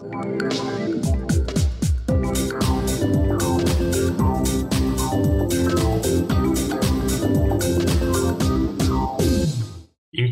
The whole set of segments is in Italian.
Thank you.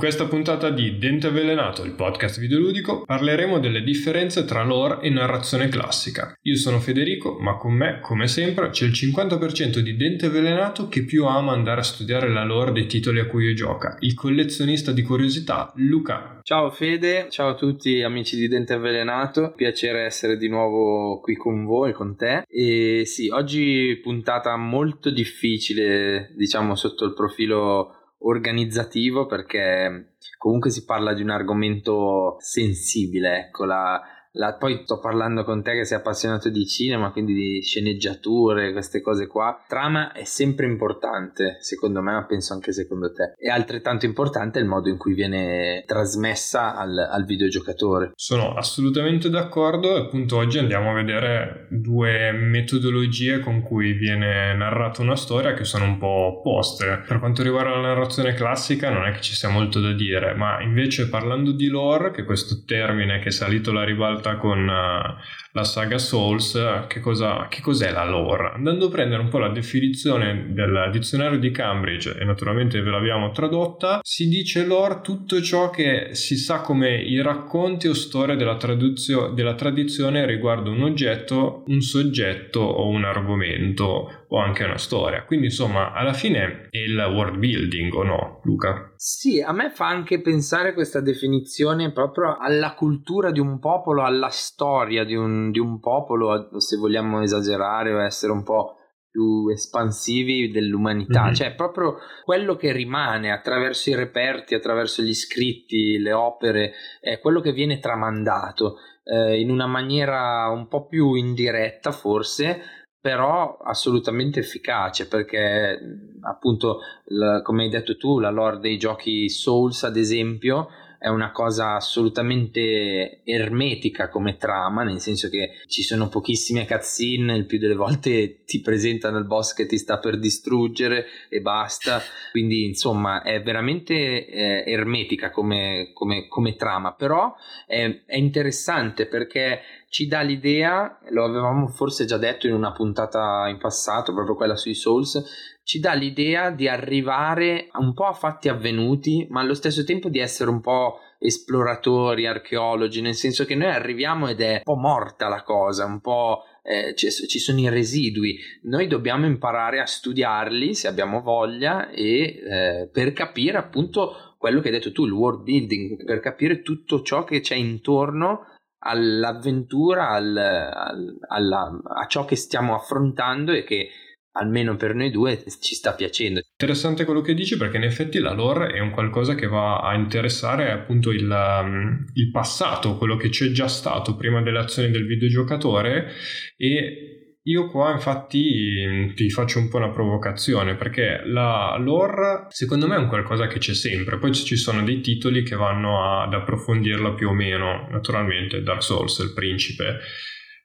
Questa puntata di Dente Avvelenato, il podcast videoludico, parleremo delle differenze tra lore e narrazione classica. Io sono Federico, ma con me, come sempre, c'è il 50% di Dente Avvelenato che più ama andare a studiare la lore dei titoli a cui gioca, il collezionista di curiosità Luca. Ciao Fede, ciao a tutti amici di Dente Avvelenato, piacere essere di nuovo qui con voi, con te. E sì, oggi puntata molto difficile, diciamo sotto il profilo organizzativo perché comunque si parla di un argomento sensibile, ecco, la, la, poi sto parlando con te che sei appassionato di cinema, quindi di sceneggiature, queste cose qua. Trama è sempre importante, secondo me, ma penso anche secondo te. E altrettanto importante è il modo in cui viene trasmessa al, al videogiocatore. Sono assolutamente d'accordo appunto oggi andiamo a vedere due metodologie con cui viene narrata una storia che sono un po' opposte. Per quanto riguarda la narrazione classica non è che ci sia molto da dire, ma invece parlando di lore, che è questo termine che è salito alla ribalta volta con uh, la saga Souls, che, cosa, che cos'è la lore? Andando a prendere un po' la definizione del dizionario di Cambridge, e naturalmente ve l'abbiamo tradotta, si dice lore tutto ciò che si sa come i racconti o storie della, traduzio- della tradizione riguardo un oggetto, un soggetto o un argomento o anche una storia. Quindi insomma, alla fine è il world building o no, Luca? Sì, a me fa anche pensare questa definizione proprio alla cultura di un popolo, alla storia di un, di un popolo, se vogliamo esagerare o essere un po' più espansivi dell'umanità, mm-hmm. cioè proprio quello che rimane attraverso i reperti, attraverso gli scritti, le opere, è quello che viene tramandato eh, in una maniera un po' più indiretta forse, però assolutamente efficace perché appunto l- come hai detto tu la lore dei giochi Souls ad esempio è una cosa assolutamente ermetica come trama, nel senso che ci sono pochissime cutscene, il più delle volte ti presentano il boss che ti sta per distruggere e basta, quindi insomma è veramente eh, ermetica come, come, come, trama, però è, è interessante perché ci dà l'idea, lo avevamo forse già detto in una puntata in passato, proprio quella sui Souls, ci dà l'idea di arrivare un po' a fatti avvenuti, ma allo stesso tempo di essere un po' esploratori, archeologi, nel senso che noi arriviamo ed è un po' morta la cosa, un po' eh, ci, sono i residui. Noi dobbiamo imparare a studiarli se abbiamo voglia e eh, per capire appunto quello che hai detto tu, il world building, per capire tutto ciò che c'è intorno all'avventura, al, al, alla, a ciò che stiamo affrontando e che almeno per noi due ci sta piacendo. Interessante quello che dici perché in effetti la lore è un qualcosa che va a interessare appunto il, um, il passato, quello che c'è già stato prima delle azioni del videogiocatore e io qua infatti ti faccio un po' una provocazione perché la lore secondo me è un qualcosa che c'è sempre, poi ci sono dei titoli che vanno ad approfondirla più o meno, naturalmente Dark Souls, il principe,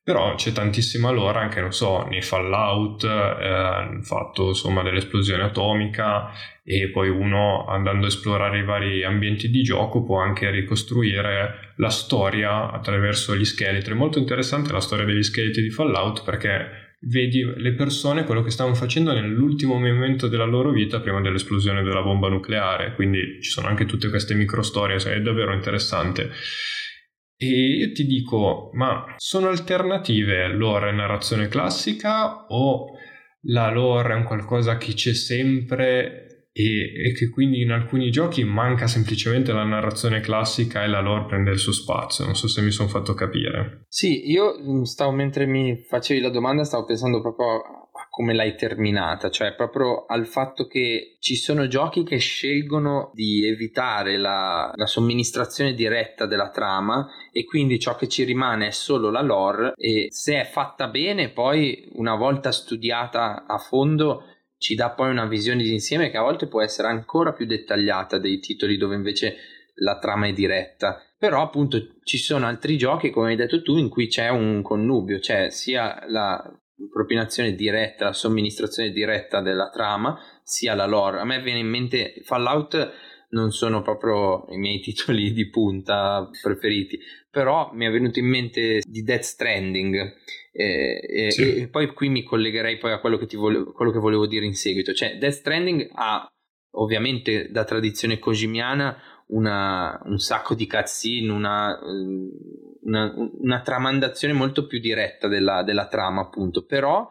però c'è tantissima lore anche, non so, nei Fallout, eh, fatto insomma dell'esplosione atomica e poi uno andando a esplorare i vari ambienti di gioco può anche ricostruire la storia attraverso gli scheletri. È molto interessante la storia degli scheletri di Fallout perché vedi le persone quello che stavano facendo nell'ultimo momento della loro vita prima dell'esplosione della bomba nucleare, quindi ci sono anche tutte queste micro storie, è davvero interessante. E io ti dico, ma sono alternative lore e narrazione classica o la lore è un qualcosa che c'è sempre e, e, che quindi in alcuni giochi manca semplicemente la narrazione classica e la lore prende il suo spazio. Non so se mi sono fatto capire. Sì, io stavo mentre mi facevi la domanda, stavo pensando proprio come l'hai terminata, cioè proprio al fatto che ci sono giochi che scelgono di evitare la, la somministrazione diretta della trama e quindi ciò che ci rimane è solo la lore e se è fatta bene poi una volta studiata a fondo ci dà poi una visione d'insieme che a volte può essere ancora più dettagliata dei titoli dove invece la trama è diretta. Però appunto ci sono altri giochi come hai detto tu in cui c'è un connubio cioè sia la propinazione diretta, la somministrazione diretta della trama, sia la lore. A me viene in mente Fallout non sono proprio i miei titoli di punta preferiti, però mi è venuto in mente di Death Stranding eh, sì. e, poi qui mi collegherei poi a quello che, volevo, quello che volevo dire in seguito, cioè Death Stranding ha ovviamente da tradizione kojimiana una, un sacco di cutscene, una, una, una tramandazione molto più diretta della, della trama appunto, però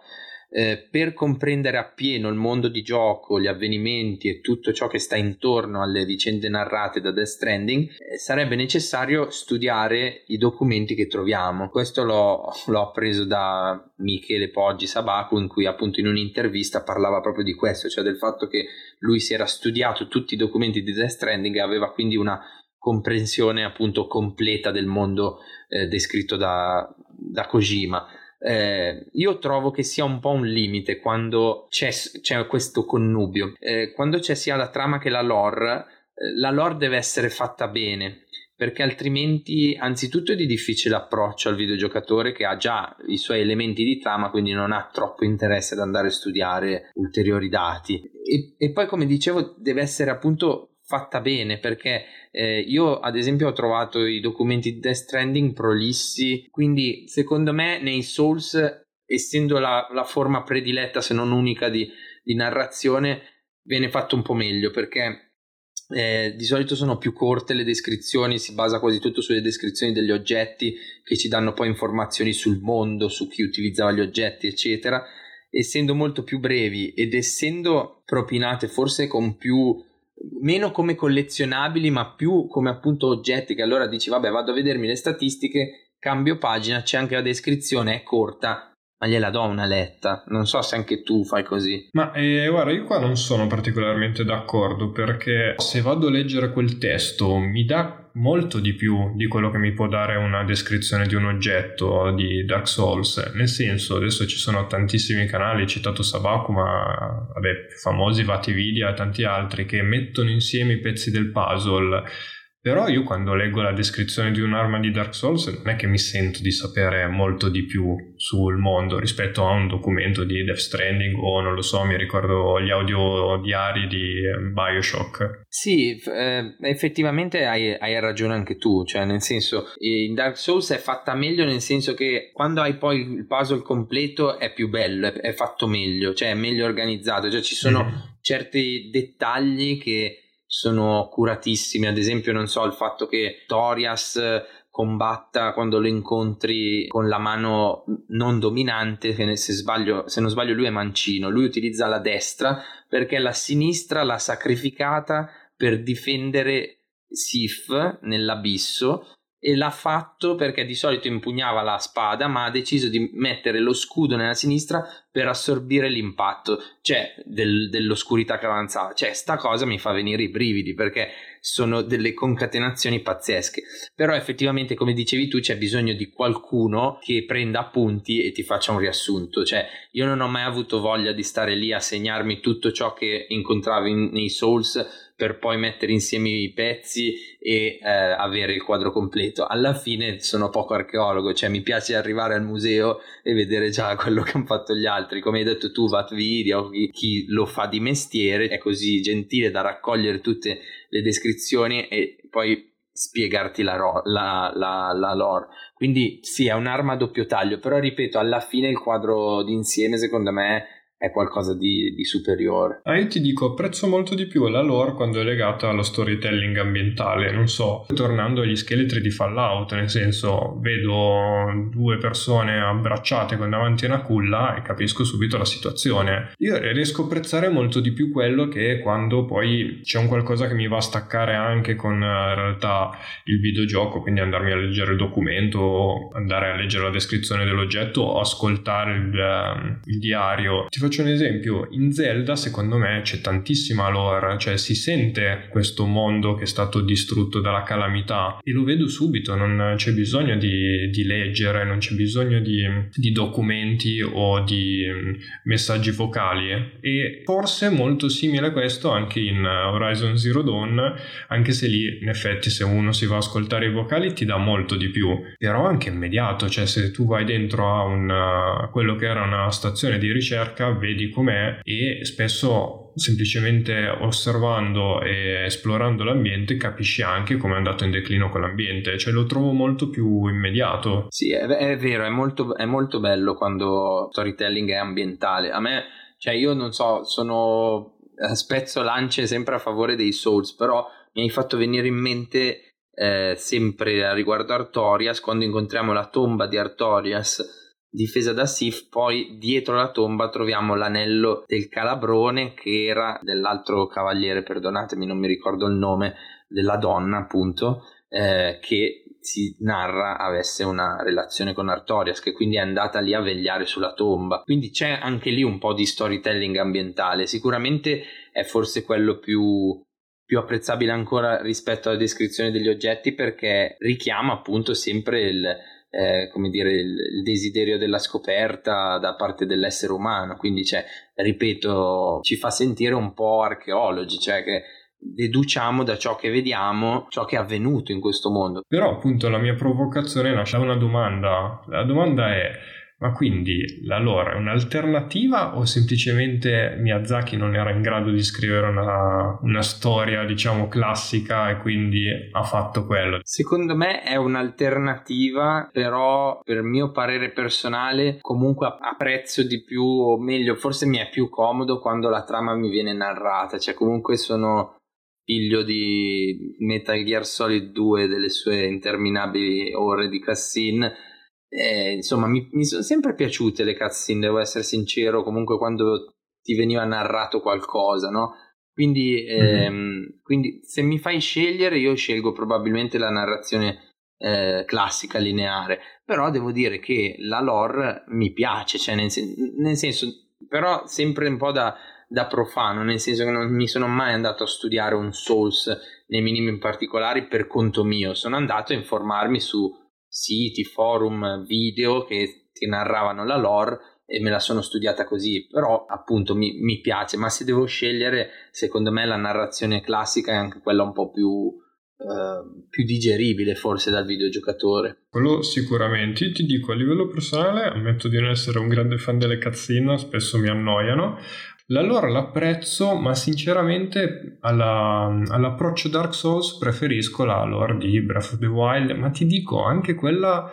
eh, per comprendere appieno il mondo di gioco, gli avvenimenti e tutto ciò che sta intorno alle vicende narrate da Death Stranding, eh, sarebbe necessario studiare i documenti che troviamo. Questo l'ho, l'ho appreso da Michele Poggi Sabaku, in cui appunto in un'intervista parlava proprio di questo, cioè del fatto che lui si era studiato tutti i documenti di Death Stranding e aveva quindi una comprensione appunto completa del mondo eh, descritto da, da Kojima eh, io trovo che sia un po' un limite quando c'è, c'è questo connubio. Eh, quando c'è sia la trama che la lore, eh, la lore deve essere fatta bene perché altrimenti anzitutto è di difficile approccio al videogiocatore che ha già i suoi elementi di trama, quindi non ha troppo interesse ad andare a studiare ulteriori dati. E, e poi, come dicevo, deve essere appunto fatta bene perché eh, io ad esempio ho trovato i documenti di Death Stranding prolissi quindi secondo me nei Souls essendo la, la forma prediletta se non unica di, di, narrazione viene fatto un po' meglio perché eh, di solito sono più corte le descrizioni, si basa quasi tutto sulle descrizioni degli oggetti che ci danno poi informazioni sul mondo, su chi utilizzava gli oggetti, eccetera. Essendo molto più brevi ed essendo propinate forse con più meno come collezionabili ma più come appunto oggetti che allora dici vabbè vado a vedermi le statistiche cambio pagina c'è anche la descrizione è corta ma gliela do una letta. Non so se anche tu fai così. Ma eh, guarda, io qua non sono particolarmente d'accordo perché se vado a leggere quel testo mi dà molto di più di quello che mi può dare una descrizione di un oggetto di Dark Souls. Nel senso, adesso ci sono tantissimi canali, citato Sabaku, ma vabbè, famosi Vatividia e tanti altri che mettono insieme i pezzi del puzzle però io quando leggo la descrizione di un'arma di Dark Souls non è che mi sento di sapere molto di più sul mondo rispetto a un documento di Death Stranding o non lo so, mi ricordo gli audio diari di Bioshock. Sì, eh, effettivamente hai, hai, ragione anche tu, cioè nel senso in Dark Souls è fatta meglio nel senso che quando hai poi il puzzle completo è più bello, è, è fatto meglio, cioè è meglio organizzato, cioè ci sono mm. certi dettagli che sono curatissimi, ad esempio non so il fatto che Torias combatta quando lo incontri con la mano non dominante, che se, sbaglio, se non sbaglio lui è mancino, lui utilizza la destra perché la sinistra l'ha sacrificata per difendere Sif nell'abisso e l'ha fatto perché di solito impugnava la spada ma ha deciso di mettere lo scudo nella sinistra per assorbire l'impatto cioè del, dell'oscurità che avanzava. Cioè sta cosa mi fa venire i brividi perché sono delle concatenazioni pazzesche. Però effettivamente come dicevi tu c'è bisogno di qualcuno che prenda appunti e ti faccia un riassunto. Cioè io non ho mai avuto voglia di stare lì a segnarmi tutto ciò che incontravo in, nei Souls per poi mettere insieme i pezzi e eh, avere il quadro completo. Alla fine sono poco archeologo, cioè mi piace arrivare al museo e vedere già quello che hanno fatto gli altri. Come hai detto tu, Vat Video, chi, lo fa di mestiere è così gentile da raccogliere tutte le descrizioni e poi spiegarti la, ro- la, la, la, lore. Quindi sì, è un'arma a doppio taglio, però ripeto, alla fine il quadro d'insieme secondo me è qualcosa di, di superiore. Ah, io ti dico, apprezzo molto di più la lore quando è legata allo storytelling ambientale, non so, tornando agli scheletri di Fallout, nel senso, vedo due persone abbracciate con davanti a una culla e capisco subito la situazione. Io riesco a apprezzare molto di più quello che quando poi c'è un qualcosa che mi va a staccare anche con eh, in realtà il videogioco, quindi andarmi a leggere il documento, andare a leggere la descrizione dell'oggetto o ascoltare il, ehm, il diario. Ti faccio faccio un esempio, in Zelda secondo me c'è tantissima lore, cioè si sente questo mondo che è stato distrutto dalla calamità e lo vedo subito, non c'è bisogno di, di leggere, non c'è bisogno di, di, documenti o di mm, messaggi vocali. E forse molto simile a questo anche in Horizon Zero Dawn, anche se lì in effetti se uno si va a ascoltare i vocali ti dà molto di più, però anche immediato, cioè se tu vai dentro a, un, a quello che era una stazione di ricerca vedi com'è e spesso semplicemente osservando e esplorando l'ambiente capisci anche come è andato in declino quell'ambiente, cioè lo trovo molto più immediato. Sì, è, è vero, è molto, è molto bello quando storytelling è ambientale. A me, cioè io non so, sono spezzo lance sempre a favore dei Souls, però mi hai fatto venire in mente eh, sempre riguardo Artorias, quando incontriamo la tomba di Artorias difesa da Sif, poi dietro la tomba troviamo l'anello del calabrone che era dell'altro cavaliere, perdonatemi, non mi ricordo il nome, della donna appunto, eh, che si narra avesse una relazione con Artorias, che quindi è andata lì a vegliare sulla tomba. Quindi c'è anche lì un po' di storytelling ambientale. Sicuramente è forse quello più, più apprezzabile ancora rispetto alla descrizione degli oggetti perché richiama appunto sempre il, eh, come dire, il, desiderio della scoperta da parte dell'essere umano. Quindi, cioè, ripeto, ci fa sentire un po' archeologi, cioè che deduciamo da ciò che vediamo ciò che è avvenuto in questo mondo. Però appunto la mia provocazione nasce da una domanda. La domanda è ma quindi la lore è un'alternativa o semplicemente Miyazaki non era in grado di scrivere una, una, storia, diciamo, classica e quindi ha fatto quello? Secondo me è un'alternativa, però per mio parere personale comunque apprezzo di più, o meglio, forse mi è più comodo quando la trama mi viene narrata, cioè comunque sono figlio di Metal Gear Solid 2 delle sue interminabili ore di cutscene eh, insomma, mi, mi, sono sempre piaciute le cutscene, devo essere sincero, comunque quando ti veniva narrato qualcosa, no? Quindi, ehm, mm-hmm. quindi se mi fai scegliere, io scelgo probabilmente la narrazione eh, classica, lineare, però devo dire che la lore mi piace, cioè nel, sen- nel senso, però sempre un po' da, da, profano, nel senso che non mi sono mai andato a studiare un Souls nei minimi particolari per conto mio, sono andato a informarmi su siti, forum, video che ti narravano la lore e me la sono studiata così, però appunto mi, mi piace, ma se devo scegliere, secondo me la narrazione classica è anche quella un po' più, Uh, più digeribile forse dal videogiocatore. Quello sicuramente. Ti dico, a livello personale, ammetto di non essere un grande fan delle cutscene, spesso mi annoiano, la lore l'apprezzo, ma sinceramente alla, all'approccio Dark Souls preferisco la lore di Breath of the Wild, ma ti dico anche quella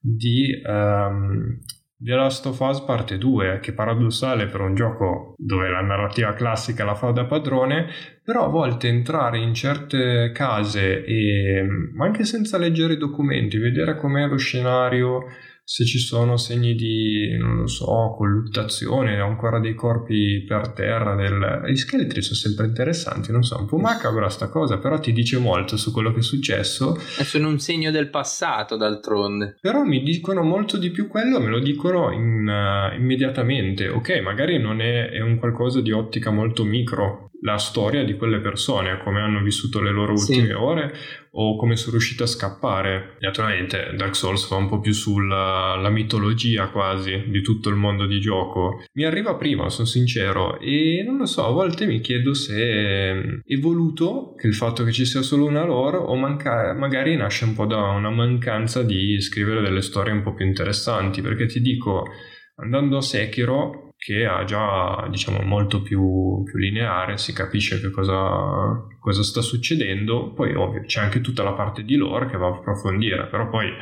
di um, The Last of Us parte 2, che è paradossale per un gioco dove la narrativa classica la fa da padrone, però a volte entrare in certe case e anche senza leggere i documenti, vedere com'è lo scenario se ci sono segni di, non lo so, colluttazione, ancora dei corpi per terra. Del... Gli scheletri sono sempre interessanti, non so, un po' macabra sta cosa, però ti dice molto su quello che è successo. E sono un segno del passato, d'altronde. Però mi dicono molto di più quello, me lo dicono in, uh, immediatamente. Ok, magari non è, è un qualcosa di ottica molto micro, la storia di quelle persone, come hanno vissuto le loro ultime sì. ore o come sono riuscito a scappare. Naturalmente Dark Souls va un po' più sulla mitologia quasi di tutto il mondo di gioco. Mi arriva prima, sono sincero, e non lo so, a volte mi chiedo se è voluto che il fatto che ci sia solo una lore o manca- magari nasce un po' da una mancanza di scrivere delle storie un po' più interessanti, perché ti dico, andando a Sekiro che ha già diciamo molto più, più lineare, si capisce che cosa, cosa, sta succedendo, poi ovvio c'è anche tutta la parte di lore che va a approfondire, però poi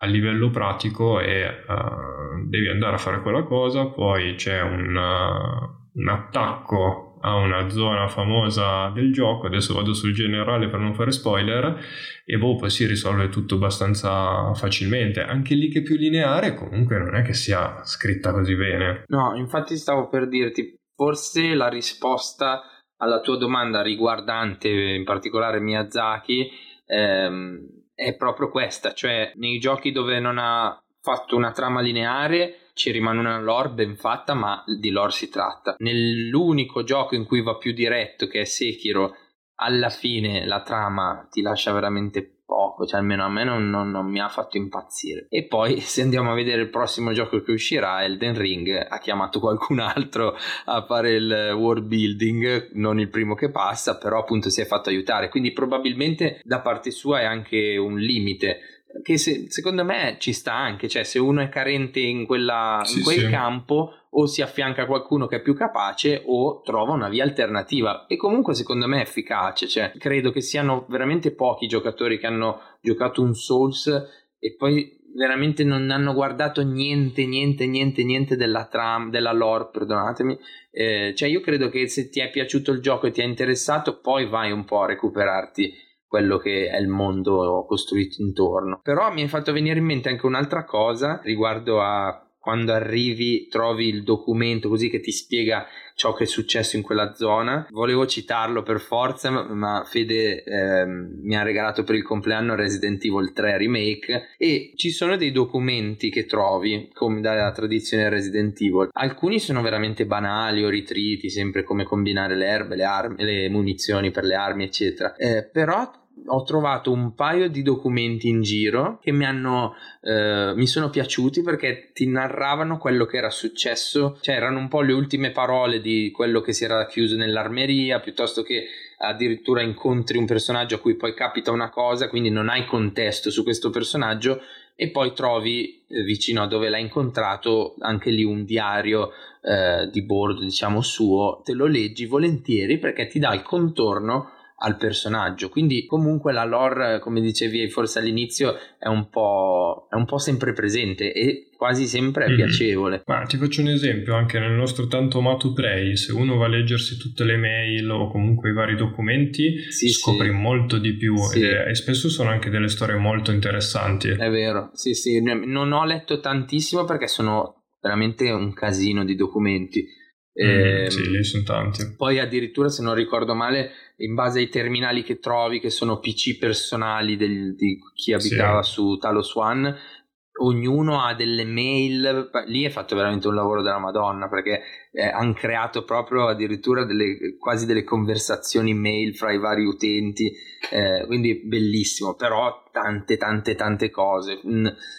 a livello pratico è, uh, devi andare a fare quella cosa, poi c'è un, uh, un attacco a una zona famosa del gioco, adesso vado sul generale per non fare spoiler, e boh, poi si risolve tutto abbastanza facilmente. Anche lì che è più lineare, comunque non è che sia scritta così bene. No, infatti stavo per dirti, forse la risposta alla tua domanda riguardante in particolare Miyazaki ehm, è proprio questa, cioè nei giochi dove non ha fatto una trama lineare ci rimane una lore ben fatta, ma di lore si tratta. Nell'unico gioco in cui va più diretto, che è Sekiro, alla fine la trama ti lascia veramente poco, cioè almeno a me non, non, non, mi ha fatto impazzire. E poi se andiamo a vedere il prossimo gioco che uscirà, Elden Ring ha chiamato qualcun altro a fare il world building, non il primo che passa, però appunto si è fatto aiutare, quindi probabilmente da parte sua è anche un limite che se, secondo me ci sta anche, cioè se uno è carente in, quella, sì, in quel sì. campo o si affianca qualcuno che è più capace o trova una via alternativa e comunque secondo me è efficace, cioè credo che siano veramente pochi giocatori che hanno giocato un Souls e poi veramente non hanno guardato niente, niente, niente, niente della tram, della lore, perdonatemi. Eh, cioè io credo che se ti è piaciuto il gioco e ti è interessato, poi vai un po' a recuperarti quello che è il mondo costruito intorno. Però mi è fatto venire in mente anche un'altra cosa riguardo a quando arrivi trovi il documento così che ti spiega ciò che è successo in quella zona. Volevo citarlo per forza, ma Fede eh, mi ha regalato per il compleanno Resident Evil 3 Remake e ci sono dei documenti che trovi, come dalla tradizione Resident Evil. Alcuni sono veramente banali o ritriti, sempre come combinare le erbe, le armi, le munizioni per le armi, eccetera. Eh, però ho trovato un paio di documenti in giro che mi hanno eh, mi sono piaciuti perché ti narravano quello che era successo. Cioè erano un po' le ultime parole di quello che si era chiuso nell'armeria piuttosto che addirittura incontri un personaggio a cui poi capita una cosa quindi non hai contesto su questo personaggio e poi trovi eh, vicino a dove l'hai incontrato anche lì un diario eh, di bordo diciamo suo. Te lo leggi volentieri perché ti dà il contorno al personaggio. Quindi comunque la lore, come dicevi forse all'inizio, è un po', è un po sempre presente e quasi sempre è mm piacevole. Ma ti faccio un esempio, anche nel nostro tanto amato Prey, se uno va a leggersi tutte le mail o comunque i vari documenti, sì, scopri sì. molto di più sì. e, e, spesso sono anche delle storie molto interessanti. È vero, sì sì, non ho letto tantissimo perché sono veramente un casino di documenti Mm, sì, ehm, lì sono tanti. Poi addirittura, se non ricordo male, in base ai terminali che trovi, che sono PC personali del, di chi abitava sì. su Talos One, ognuno ha delle mail, lì è fatto veramente un lavoro della Madonna perché eh, hanno creato proprio addirittura delle, quasi delle conversazioni mail fra i vari utenti, eh, quindi bellissimo, però tante tante tante cose.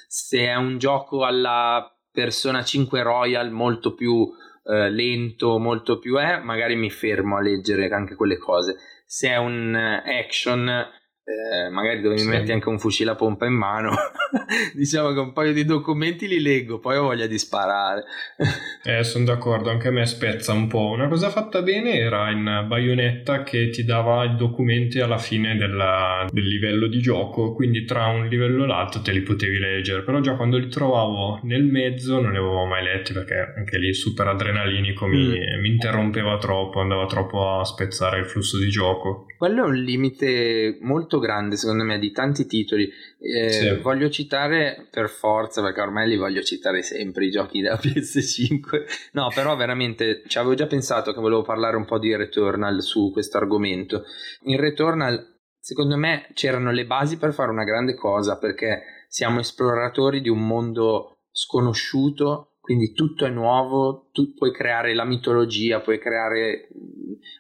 Se è un gioco alla Persona 5 Royal molto più eh, lento, molto più è, magari mi fermo a leggere anche quelle cose. Se è un eh, action eh, magari dove sì. mi metti anche un fucile a pompa in mano, diciamo che un paio di documenti li leggo, poi ho voglia di sparare. eh, sono d'accordo, anche a me spezza un po'. Una cosa fatta bene era in Bayonetta che ti dava i documenti alla fine della, del livello di gioco, quindi tra un livello e l'altro te li potevi leggere, però già quando li trovavo nel mezzo non li avevo mai letti perché anche lì super adrenalinico mi, mm. mi interrompeva troppo, andava troppo a spezzare il flusso di gioco. Quello è un limite molto grande, secondo me, di tanti titoli. Eh, sì. Voglio citare per forza, perché ormai li voglio citare sempre i giochi della PS5. No, però veramente ci avevo già pensato che volevo parlare un po' di Returnal su questo argomento. In Returnal, secondo me, c'erano le basi per fare una grande cosa, perché siamo esploratori di un mondo sconosciuto quindi tutto è nuovo, tu puoi creare la mitologia, puoi creare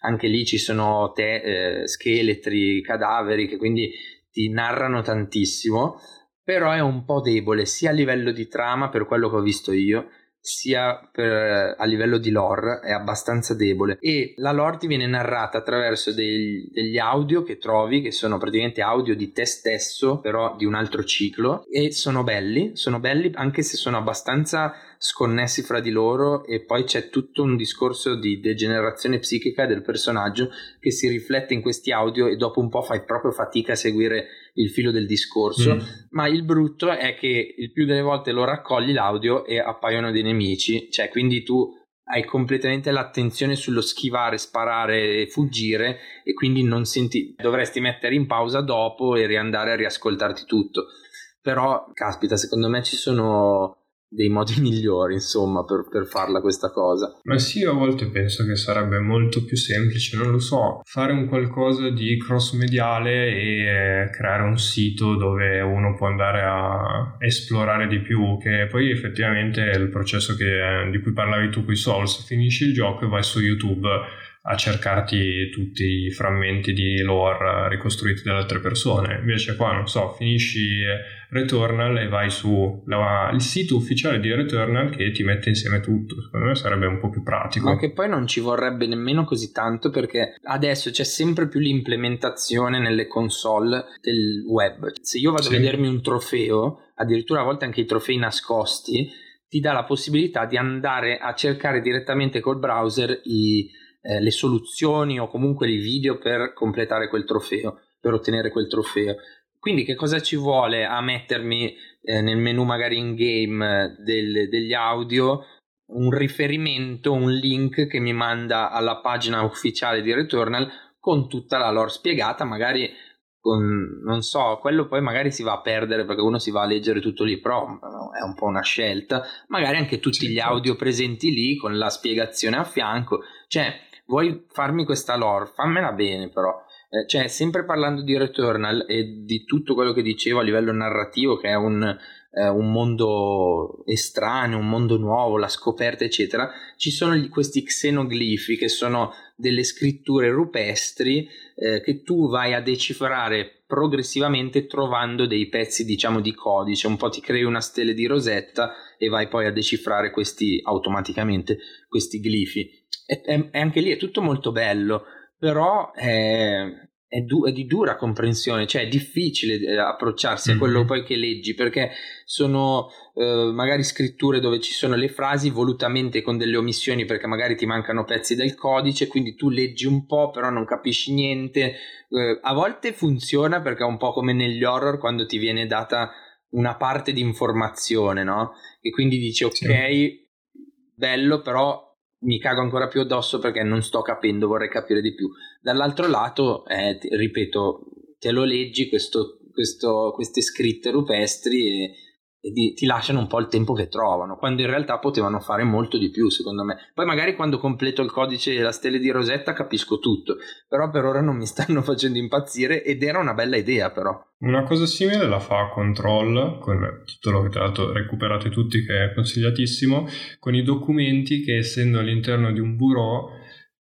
anche lì ci sono te, eh, scheletri, cadaveri che quindi ti narrano tantissimo, però è un po' debole sia a livello di trama per quello che ho visto io, sia per, a livello di lore è abbastanza debole. E la lore ti viene narrata attraverso dei, degli audio che trovi che sono praticamente audio di te stesso però di un altro ciclo e sono belli sono belli anche se sono abbastanza sconnessi fra di loro e poi c'è tutto un discorso di degenerazione psichica del personaggio che si riflette in questi audio e dopo un po' fai proprio fatica a seguire il filo del discorso, mm. ma il brutto è che il più delle volte lo raccogli l'audio e appaiono dei nemici, cioè quindi tu hai completamente l'attenzione sullo schivare, sparare e fuggire e quindi non senti dovresti mettere in pausa dopo e riandare a riascoltarti tutto. Però caspita, secondo me ci sono dei modi migliori, insomma, per, per, farla questa cosa. Ma sì, a volte penso che sarebbe molto più semplice, non lo so, fare un qualcosa di cross mediale e eh, creare un sito dove uno può andare a esplorare di più, che poi effettivamente è il processo che, di cui parlavi tu con i Souls, finisci il gioco e vai su YouTube a cercarti tutti i frammenti di lore ricostruiti dalle altre persone. Invece qua, non so, finisci Returnal e vai su la, il sito ufficiale di Returnal che ti mette insieme tutto. Secondo me sarebbe un po' più pratico. Ma che poi non ci vorrebbe nemmeno così tanto perché adesso c'è sempre più l'implementazione nelle console del web. Se io vado sì. a vedermi un trofeo, addirittura a volte anche i trofei nascosti, ti dà la possibilità di andare a cercare direttamente col browser i, eh, le soluzioni o comunque i video per completare quel trofeo, per ottenere quel trofeo. Quindi che cosa ci vuole a mettermi eh, nel menu magari in game del, degli audio? Un riferimento, un link che mi manda alla pagina ufficiale di Returnal con tutta la lore spiegata, magari con, non so, quello poi magari si va a perdere perché uno si va a leggere tutto lì, però è un po' una scelta, magari anche tutti gli audio presenti lì con la spiegazione a fianco, cioè vuoi farmi questa lore, fammela bene però. Eh, cioè, sempre parlando di Returnal e di tutto quello che dicevo a livello narrativo, che è un, eh, un mondo estraneo, un mondo nuovo, la scoperta, eccetera, ci sono gli, questi xenoglifi che sono delle scritture rupestri eh, che tu vai a decifrare progressivamente trovando dei pezzi, diciamo, di codice, un po' ti crei una stella di rosetta e vai poi a decifrare questi automaticamente, questi glifi. E, e, anche lì è tutto molto bello però è, è, du- è, di dura comprensione, cioè è difficile eh, approcciarsi mm-hmm. a quello poi che leggi perché sono eh, magari scritture dove ci sono le frasi volutamente con delle omissioni perché magari ti mancano pezzi del codice, quindi tu leggi un po' però non capisci niente. Eh, a volte funziona perché è un po' come negli horror quando ti viene data una parte di informazione, no? E quindi dici ok, sì. bello, però mi cago ancora più addosso perché non sto capendo, vorrei capire di più. Dall'altro lato, eh, ripeto, te lo leggi questo, questo, queste scritte rupestri e di, ti lasciano un po' il tempo che trovano, quando in realtà potevano fare molto di più, secondo me. Poi magari quando completo il codice e la stella di Rosetta capisco tutto, però per ora non mi stanno facendo impazzire ed era una bella idea però. Una cosa simile la fa Control, con titolo che tra l'altro recuperate tutti che è consigliatissimo, con i documenti che essendo all'interno di un bureau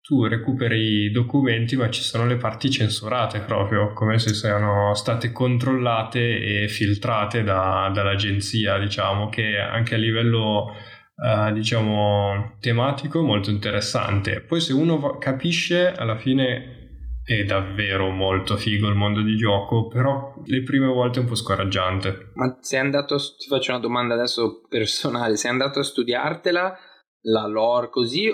tu recuperi i documenti ma ci sono le parti censurate proprio, come se siano state controllate e filtrate da, dall'agenzia, diciamo, che anche a livello uh, diciamo tematico molto interessante. Poi se uno capisce alla fine è davvero molto figo il mondo di gioco, però le prime volte è un po' scoraggiante. Ma sei andato, ti faccio una domanda adesso personale, sei andato a studiartela la lore così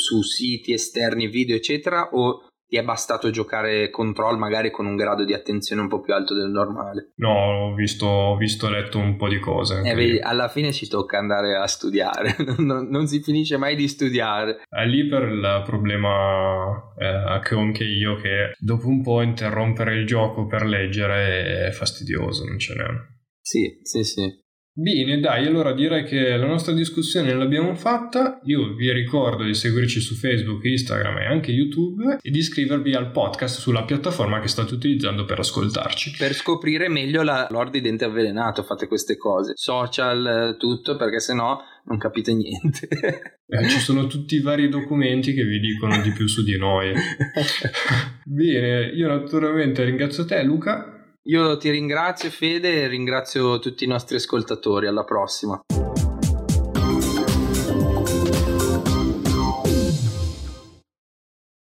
su siti esterni, video eccetera o ti è bastato giocare control magari con un grado di attenzione un po' più alto del normale? No, ho visto, ho visto letto un po' di cose. Eh, vedi, alla fine ci tocca andare a studiare, non, non, si finisce mai di studiare. È lì per il problema eh, che ho anche io, che dopo un po' interrompere il gioco per leggere è fastidioso, non ce n'è. Sì, sì, sì. Bene, dai, allora direi che la nostra discussione l'abbiamo fatta. Io vi ricordo di seguirci su Facebook, Instagram e anche YouTube e di iscrivervi al podcast sulla piattaforma che state utilizzando per ascoltarci. Per scoprire meglio la lore di dente avvelenato fate queste cose, social, tutto, perché sennò non capite niente. Eh, ci sono tutti i vari documenti che vi dicono di più su di noi. Bene, io naturalmente ringrazio te Luca io ti ringrazio Fede e ringrazio tutti i nostri ascoltatori, alla prossima.